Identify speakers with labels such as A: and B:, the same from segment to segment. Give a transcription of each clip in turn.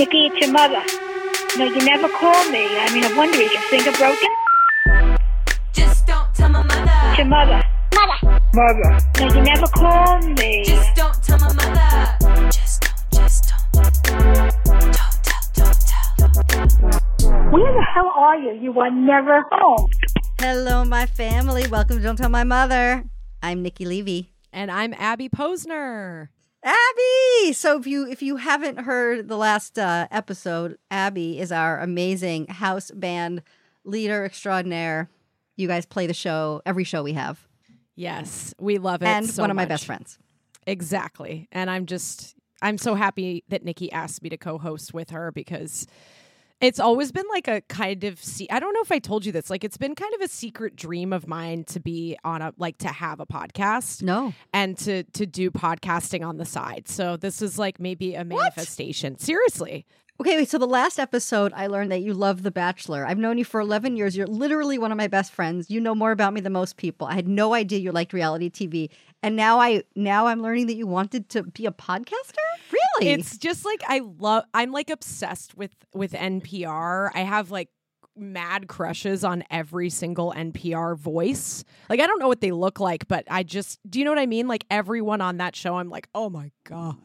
A: Dickie, it's your mother. No, you never called me. I mean, I wonder, is your finger broken?
B: Just don't tell my mother.
A: It's your mother. Mother. Mother. No, you never called me.
B: Just don't tell my mother. Just don't, just don't. Don't tell, don't tell.
A: Where the hell are you? You are never home.
C: Hello, my family. Welcome to Don't Tell My Mother. I'm Nikki Levy.
D: And I'm Abby Posner.
C: Abby. So if you if you haven't heard the last uh, episode, Abby is our amazing house band leader extraordinaire. You guys play the show every show we have,
D: Yes, we love it.
C: and
D: so
C: one of my
D: much.
C: best friends.
D: Exactly. And I'm just, I'm so happy that Nikki asked me to co host with her because it's always been like a kind of, se- I don't know if I told you this, like it's been kind of a secret dream of mine to be on a, like to have a podcast.
C: No,
D: And to to do podcasting on the side, so this is like maybe a manifestation. Seriously,
C: Okay, wait, so the last episode, I learned that you love The Bachelor. I've known you for 11 years. You're literally one of my best friends. You know more about me than most people. I had no idea you liked reality TV. And now I now I'm learning that you wanted to be a podcaster? Really?
D: It's just like I love I'm like obsessed with with NPR. I have like mad crushes on every single NPR voice. Like I don't know what they look like, but I just do you know what I mean? Like everyone on that show I'm like, "Oh my god."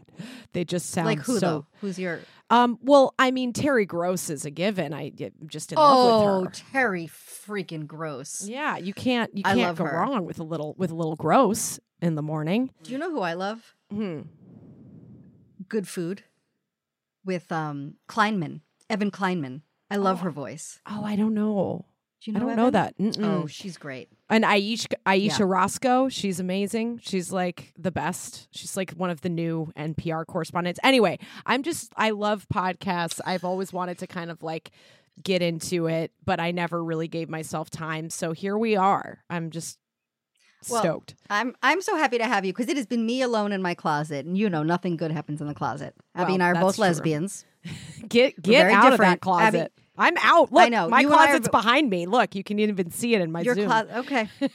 D: They just sound
C: like who
D: so
C: though? Who's your
D: Um well, I mean Terry Gross is a given. I I'm just in
C: Oh,
D: love with her.
C: Oh Terry freaking gross.
D: Yeah, you can't you can't go
C: her.
D: wrong with a little with a little gross in the morning.
C: Do you know who I love?
D: Hmm.
C: Good food with um Kleiman, Evan Kleiman. I love her voice.
D: Oh, I don't know.
C: Do you know I
D: don't know that. Mm-mm.
C: Oh, she's great.
D: And Ayesha, Ayesha
C: Yeah.
D: Rascoe, she's amazing. She's like the best. She's like one of the new NPR correspondents. Anyway, I'm just, I love podcasts. I've always wanted to kind of like get into it, but I never really gave myself time. So here we are. I'm just
C: Well,
D: stoked.
C: I'm I'm so happy to have you because it has been me alone in my closet, and you know nothing good happens in the closet. Abby
D: Well,
C: and I are both
D: true.
C: lesbians.
D: Get get out of that closet.
C: Abby-
D: I'm out. Look,
C: I know.
D: my
C: You I are
D: closet's behind me. Look, you can even see it in my
C: Your
D: Zoom.
C: closet, okay?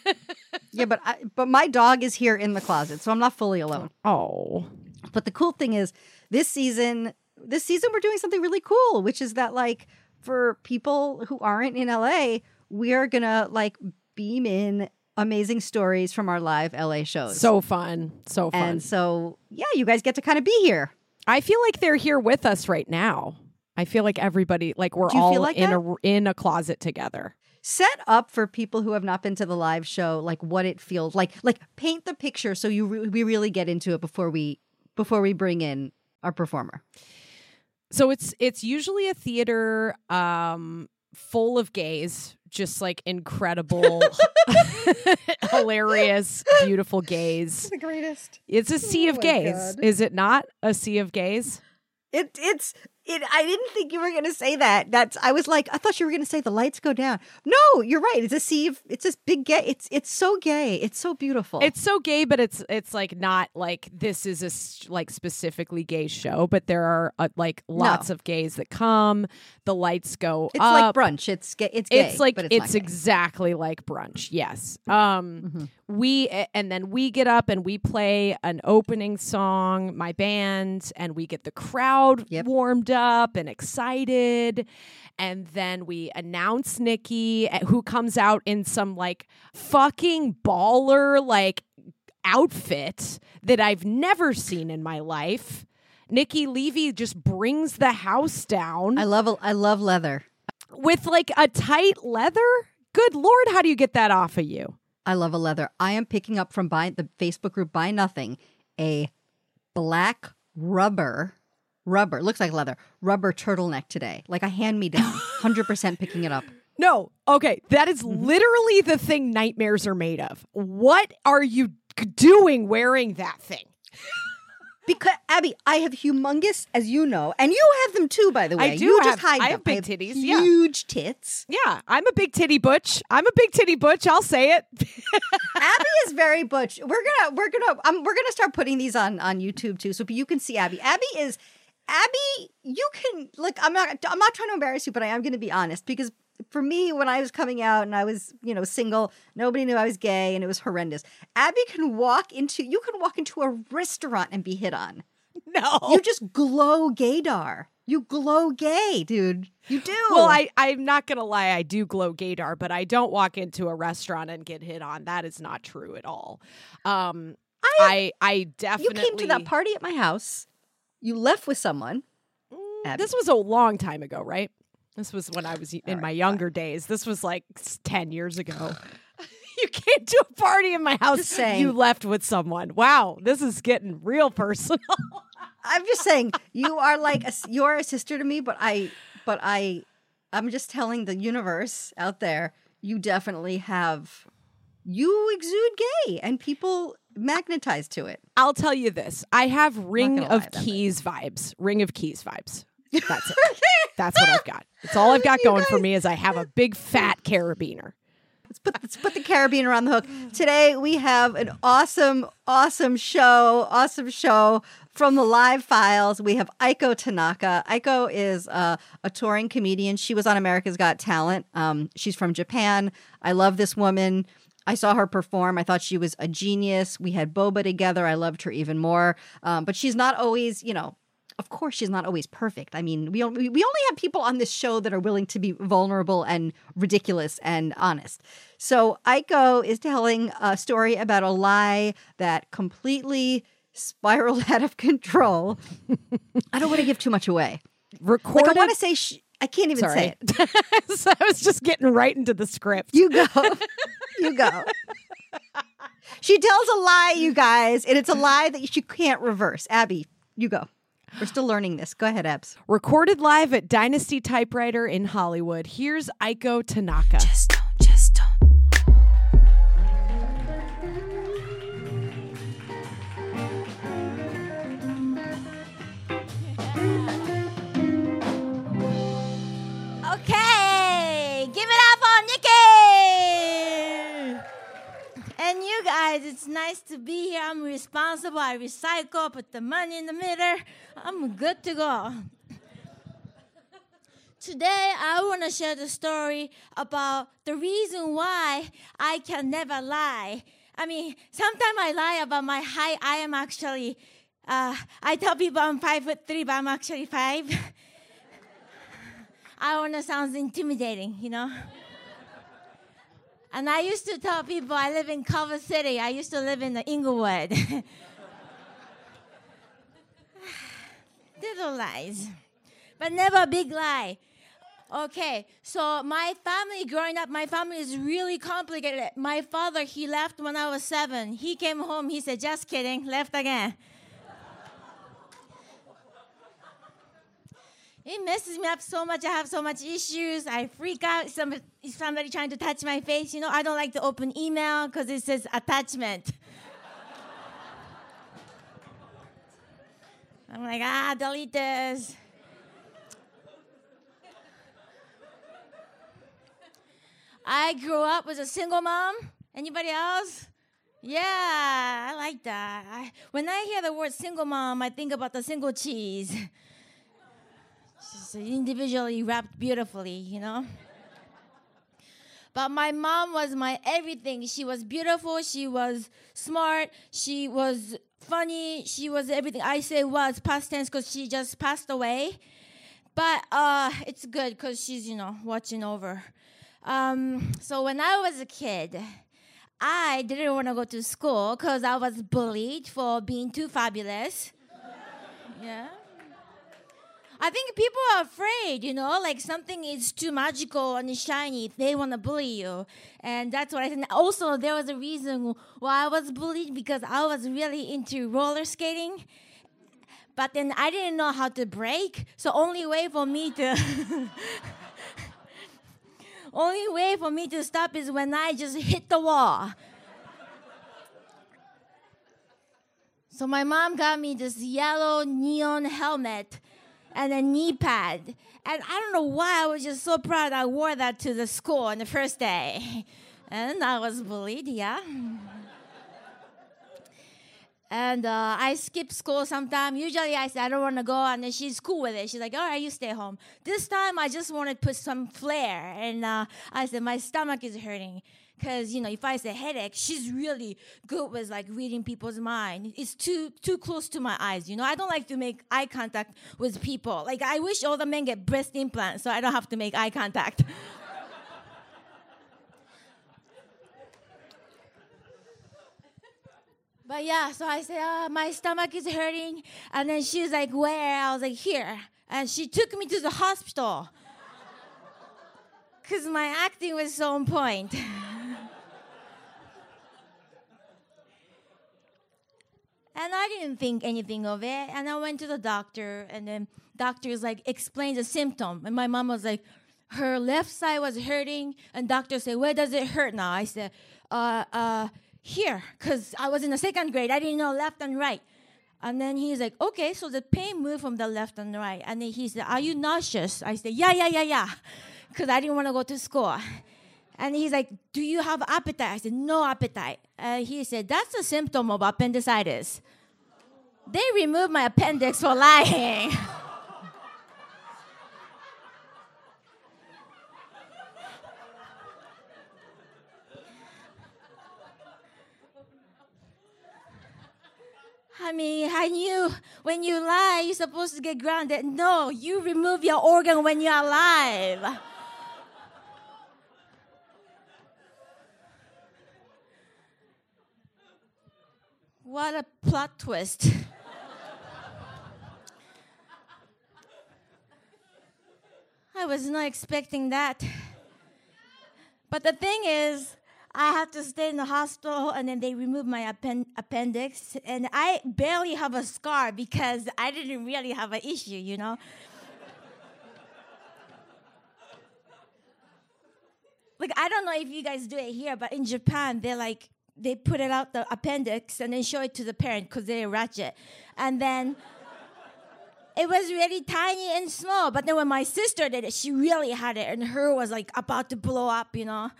C: yeah, but I, but my dog is here in the closet, so I'm not fully alone.
D: oh,
C: But the cool thing is, this season, this season we're doing something really cool, which is that like for people who aren't in LA, we are gonna like beam in amazing stories from our live LA shows.
D: so fun. So fun.
C: and so yeah, you guys get to kind of be here.
D: I feel like they're here with us right now. I feel like everybody, like we're all
C: like
D: in
C: that?
D: a in a closet together.
C: set up for people who have not been to the live show like what it feels like like paint the picture so you re- we really get into it before we before we bring in our performer
D: So it's it's usually a theater um full of gays, just like incredible, hilarious, beautiful gays.
C: the greatest
D: It's a sea
C: Oh
D: of gays,
C: God.
D: is it not? A sea of gays.
C: it it's it i didn't think you were gonna say that. That's i was like i thought you were gonna say the lights go down. No you're right. It's a sea it's this big gay it's it's so gay. It's so beautiful.
D: It's so gay, but it's it's like not like this is a like specifically gay show, but there are uh, like lots of gays that come. The lights go
C: it's
D: up.
C: like brunch. It's gay it's gay
D: it's like it's,
C: it's,
D: exactly like brunch. Yes. Um
C: Mhm.
D: We and then we get up and we play an opening song my band and we get the crowd
C: Yep.
D: warmed up and excited and then we announce nikki eh, who comes out in some like fucking baller like outfit that i've never seen in my life nikki levy just brings the house down
C: i love i love leather
D: with like a tight leather? Good lord, how do you get that off of you?
C: I love a leather. I am picking up from buy the Facebook group Buy Nothing a black rubber rubber looks like leather rubber turtleneck today. Like a hand me down. Hundred percent picking it up.
D: No. Okay, that is
C: Mm-hmm.
D: literally the thing nightmares are made of. What are you doing wearing that thing?
C: Because Abby, I have humongous, as you know, and you have them too. By the way,
D: I do
C: You
D: have-
C: just hide
D: I
C: them.
D: have big titties, yeah.
C: huge tits.
D: Yeah, I'm a big titty butch. I'm a big titty butch. I'll say it.
C: Abby is very butch. We're gonna, we're gonna, um, we're gonna start putting these on on YouTube too, so you can see Abby. Abby is, Abby. You can look. I'm not. I'm not trying to embarrass you, but I am going to be honest because for me, when I was coming out and I was, you know, single, nobody knew I was gay, and it was horrendous. Abby can walk into. You can walk into a restaurant and be hit on.
D: no.
C: You just glow gaydar. You glow gay, dude. You do.
D: Well, I, I'm not gonna lie, I do glow gaydar, but I don't walk into a restaurant and get hit on. That is not true at all. Um, I, I,
C: you
D: definitely You
C: came to that party at my house. You left with someone.
D: Mm,
C: Abby.
D: This was a long time ago, right? This was when I was in
C: right,
D: my
C: fine.
D: younger days. This was like ten years ago. you came to a party in my house.
C: Saying.
D: You left with someone. Wow, this is getting real personal.
C: I'm just saying you are like a, s- you are a sister to me, but I but I I'm just telling the universe out there you definitely have you exude gay and people magnetize to it.
D: I'll tell you this: I have Ring of Keys vibes. Ring of Keys vibes. That's it. That's what I've got. It's all I've got going for me is I have a big fat carabiner.
C: Let's put let's put the Caribbean on the hook. Today we have an awesome, awesome show, awesome show from the live files. We have Aiko Tanaka. Aiko is uh, a touring comedian. She was on America's Got Talent. Um, she's from Japan. I love this woman. I saw her perform. I thought she was a genius. We had Boba together. I loved her even more. Um, but she's not always, you know, of course she's not always perfect. I mean, we only, we only have people on this show that are willing to be vulnerable and ridiculous and honest. So Aiko is telling a story about a lie that completely spiraled out of control. I don't want to give too much away.
D: Recorded.
C: Like I want to say sh- I can't even say it.
D: so I was just getting right into the script.
C: You go. you go. She tells a lie, you guys, and it's a lie that she can't reverse. Abby, you go. We're still learning this. Go ahead, Abs.
D: Recorded live at Dynasty Typewriter in Hollywood. Here's Aiko Tanaka.
B: Just don't, just don't.
E: Okay, give it up for Nikki. And you guys, it's nice to be here. I'm responsible. I recycle, put the money in the meter. I'm good to go. Today, I want to share the story about the reason why I can never lie. I mean, sometimes I lie about my height. I am actually, uh, I tell people I'm five foot three, but I'm actually five. I want to sound intimidating, you know? And I used to tell people I live in Culver City. I used to live in the Inglewood. Little lies, but never a big lie. Okay, so my family growing up, my family is really complicated. My father, he left when I was seven. He came home, he said, just kidding, left again. It messes me up so much. I have so much issues. I freak out. Some, if somebody trying to touch my face, you know, I don't like to open email because it says attachment. I'm like, ah, delete this. I grew up as a single mom. Anybody else? Yeah, I like that. I, when I hear the word single mom, I think about the single cheese. Individually wrapped beautifully, you know? But my mom was my everything. She was beautiful, she was smart, she was funny, she was everything. I say was past tense because she just passed away. But uh, it's good because she's, you know, watching over. Um, so when I was a kid, I didn't want to go to school because I was bullied for being too fabulous. yeah. I think people are afraid, you know, like something is too magical and shiny. They want to bully you. And that's what I think. Also, there was a reason why I was bullied because I was really into roller skating. But then I didn't know how to brake. So only way for me to only way for me to stop is when I just hit the wall. So my mom got me this yellow neon helmet and a knee pad. And I don't know why I was just so proud I wore that to the school on the first day. And I was bullied, yeah. And uh, I skip school sometimes. Usually I say I don't want to go, and then she's cool with it. She's like, "All right, you stay home." This time I just wanted to put some flair, and uh, I said my stomach is hurting. Cause you know, if I say headache, she's really good with like reading people's mind. It's too too close to my eyes. You know, I don't like to make eye contact with people. Like I wish all the men get breast implants so I don't have to make eye contact. But yeah, so I said, oh, ah, my stomach is hurting. And then she was like, where? I was like, here. And she took me to the hospital. Because my acting was so on point. and I didn't think anything of it. And I went to the doctor, and then doctor's like, explain the symptom. And my mom was like, her left side was hurting. And doctor said, where does it hurt now? I said, uh, uh, here, because I was in the second grade. I didn't know left and right. And then he's like, okay, so the pain moved from the left and right. And then he said, are you nauseous? I said, yeah, yeah, yeah, yeah, because I didn't want to go to school. And he's like, do you have appetite? I said, no appetite. Uh, he said, that's a symptom of appendicitis. They removed my appendix for lying. I mean, I knew when you lie, you're supposed to get grounded. No, you remove your organ when you're alive. What a plot twist. I was not expecting that. But the thing is, I have to stay in the hospital and then they remove my appen- appendix. And I barely have a scar because I didn't really have an issue, you know? like, I don't know if you guys do it here, but in Japan, they're like, they put it out the appendix and then show it to the parent because they're ratchet. And then it was really tiny and small. But then when my sister did it, she really had it, and her was like about to blow up, you know?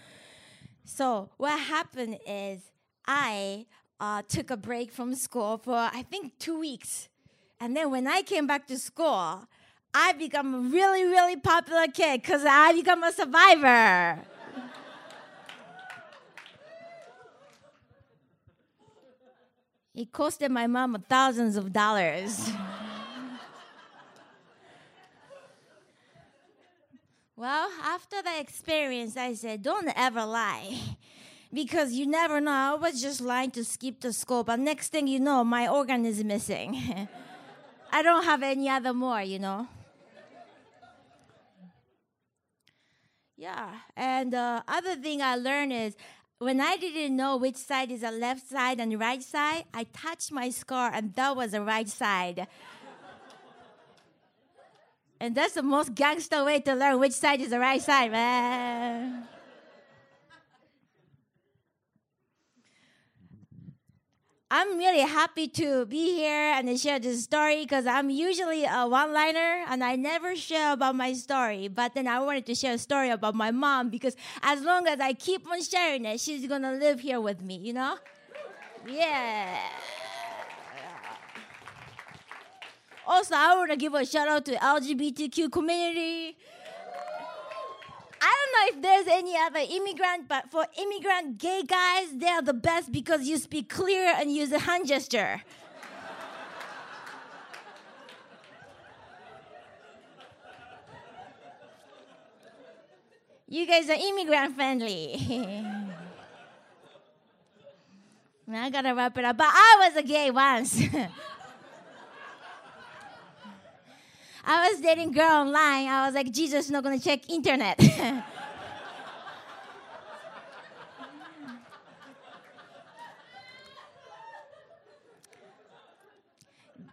E: So what happened is I uh, took a break from school for I think two weeks, and then when I came back to school, I become a really really popular kid because I become a survivor. It costed my mom thousands of dollars. Well, after the experience, I said, don't ever lie. Because you never know. I was just lying to skip the school, but next thing you know, my organ is missing. I don't have any other more, you know. Yeah, and uh, other thing I learned is when I didn't know which side is the left side and right side, I touched my scar and that was the right side. And that's the most gangster way to learn which side is the right side, man. I'm really happy to be here and share this story because I'm usually a one liner and I never share about my story. But then I wanted to share a story about my mom because as long as I keep on sharing it, she's gonna live here with me, you know? Yeah. Also, I want to give a shout out to LGBTQ community. I don't know if there's any other immigrant, but for immigrant gay guys, they are the best because you speak clear and use a hand gesture. You guys are immigrant friendly. I gotta wrap it up. But I was a gay once. I was dating girl online. I was like, Jesus is not gonna check internet.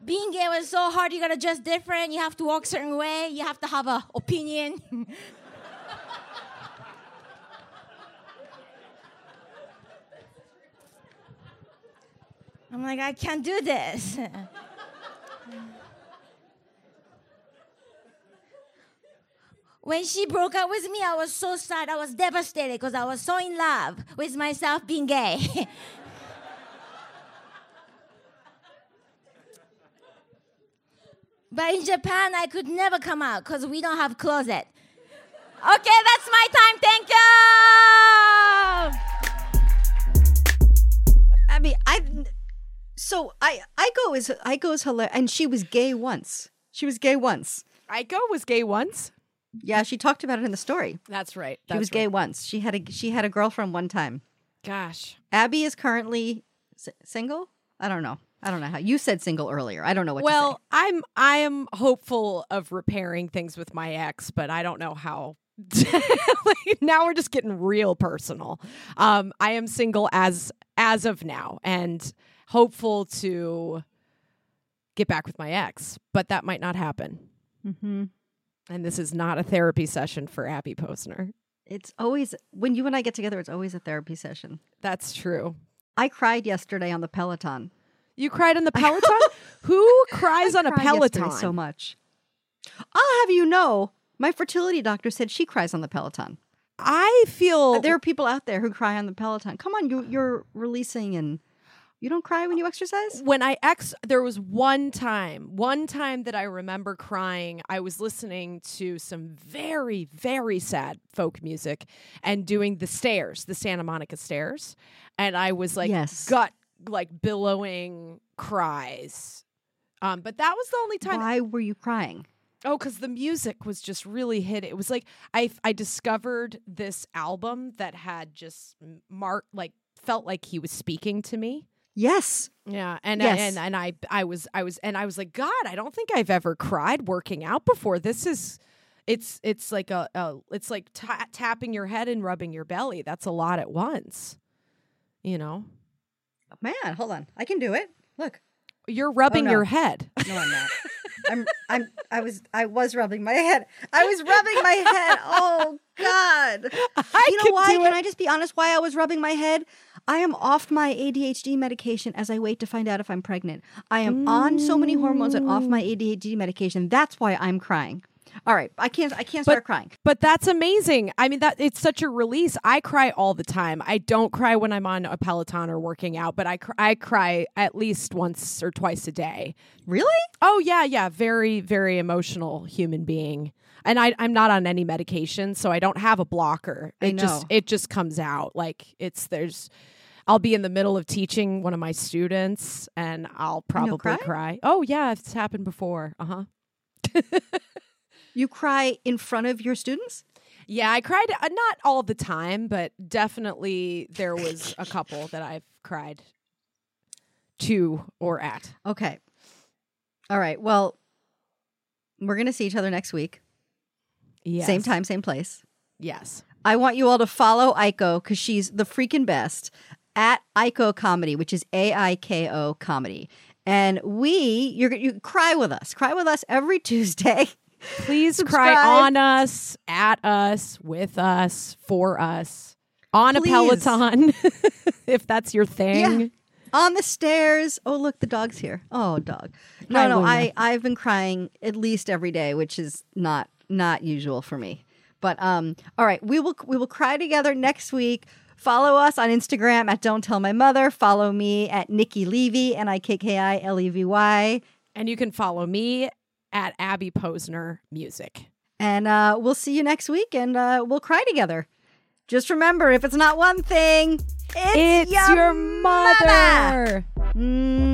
E: Being gay was so hard. You gotta dress different. You have to walk certain way. You have to have a opinion. I'm like, I can't do this. when she broke up with me, I was so sad. I was devastated because I was so in love with myself being gay. but in Japan, I could never come out because we don't have closet. Okay, that's my time. Thank you.
C: I mean, I. So I Aiko is Aiko is hilarious, and she was gay once. She was gay once.
D: Aiko was gay once.
C: Yeah, she talked about it in the story.
D: That's right.
C: She was gay once. She had a she had a girlfriend one time.
D: Gosh.
C: Abby is currently s- single. I don't know. I don't know how you said single earlier. I don't know what. to say.
D: Well, I'm I am hopeful of repairing things with my ex, but I don't know how. like, now we're just getting real personal. Um, I am single as as of now, and hopeful to get back with my ex, but that might not happen.
C: hmm
D: And this is not a therapy session for Abby Posner.
C: it's always when you and I get together. It's always a therapy session.
D: That's true.
C: I cried yesterday on the Peloton.
D: You cried on the Peloton? Who cries on a Peloton?
C: so much. I'll have you know, my fertility doctor said she cries on the Peloton.
D: I feel
C: There are people out there who cry on the Peloton. Come on, you you're releasing and you don't cry when you exercise?
D: when I ex there was one time, one time that I remember crying. I was listening to some very, very sad folk music and doing the stairs, the Santa Monica stairs. And I was like
C: Yes.
D: gut like billowing cries. Um, but that was the only time
C: Why were you crying?
D: Oh, because the music was just really hit. It was like I I discovered this album that had just mark like felt like he was speaking to me.
C: Yes.
D: Yeah, and
C: Yes.
D: and and I I was I was and I was like, God, I don't think I've ever cried working out before. This is, it's it's like a, a it's like ta- tapping your head and rubbing your belly. That's a lot at once. You know,
C: Man, hold on. I can do it. Look.
D: you're oh, rubbing
C: no.
D: your head.
C: No, I'm not. I'm I'm I was I was rubbing my head. I was rubbing my head. Oh God.
D: I
C: you know
D: can
C: why?
D: do
C: Can. I just be honest why I was rubbing my head? I am off my ADHD medication as I wait to find out if I'm pregnant. I am on so many hormones and off my mm. ADHD medication. That's why I'm crying. All right, I can't I can't start crying.
D: But that's amazing. I mean, that it's such a release. I cry all the time. I don't cry when I'm on a Peloton or working out, but I cr- I cry at least once or twice a day.
C: Really?
D: Oh yeah, yeah. Very, very emotional human being. And I, I'm not on any medication, so I don't have a blocker.
C: I
D: It just it just comes out. Like it's there's I'll be in the middle of teaching one of my students and I'll probably
C: cry?
D: cry. Oh yeah, it's happened before. Uh-huh.
C: You cry in front of your students?
D: Yeah, I cried uh, not all the time, but definitely there was a couple that I've cried to or at.
C: Okay. All right. Well, we're going to see each other next week.
D: Yes.
C: Same time, same place.
D: Yes.
C: I want you all to follow Aiko because she's the freaking best at Aiko Comedy, which is A I K O Comedy. And we, you're you cry with us, cry with us every Tuesday.
D: Please cry on us, at us, with us, for us, on
C: Please.
D: a Peloton, if that's your thing.
C: Yeah. On the stairs. Oh, look, the dog's here. Oh, dog. No,
D: Hi,
C: no,
D: Luna.
C: I I've been crying at least every day, which is not not usual for me. But um, all right, we will we will cry together next week. Follow us on Instagram at Don't Tell My Mother. Follow me at Nikki Levy, N I K K I L E V Y.
D: And you can follow me at Abby Posner Music.
C: And uh, we'll see you next week and uh, we'll cry together. Just remember if it's not one thing, it's,
D: It's your,
C: mother.
D: mother.
C: Mwah.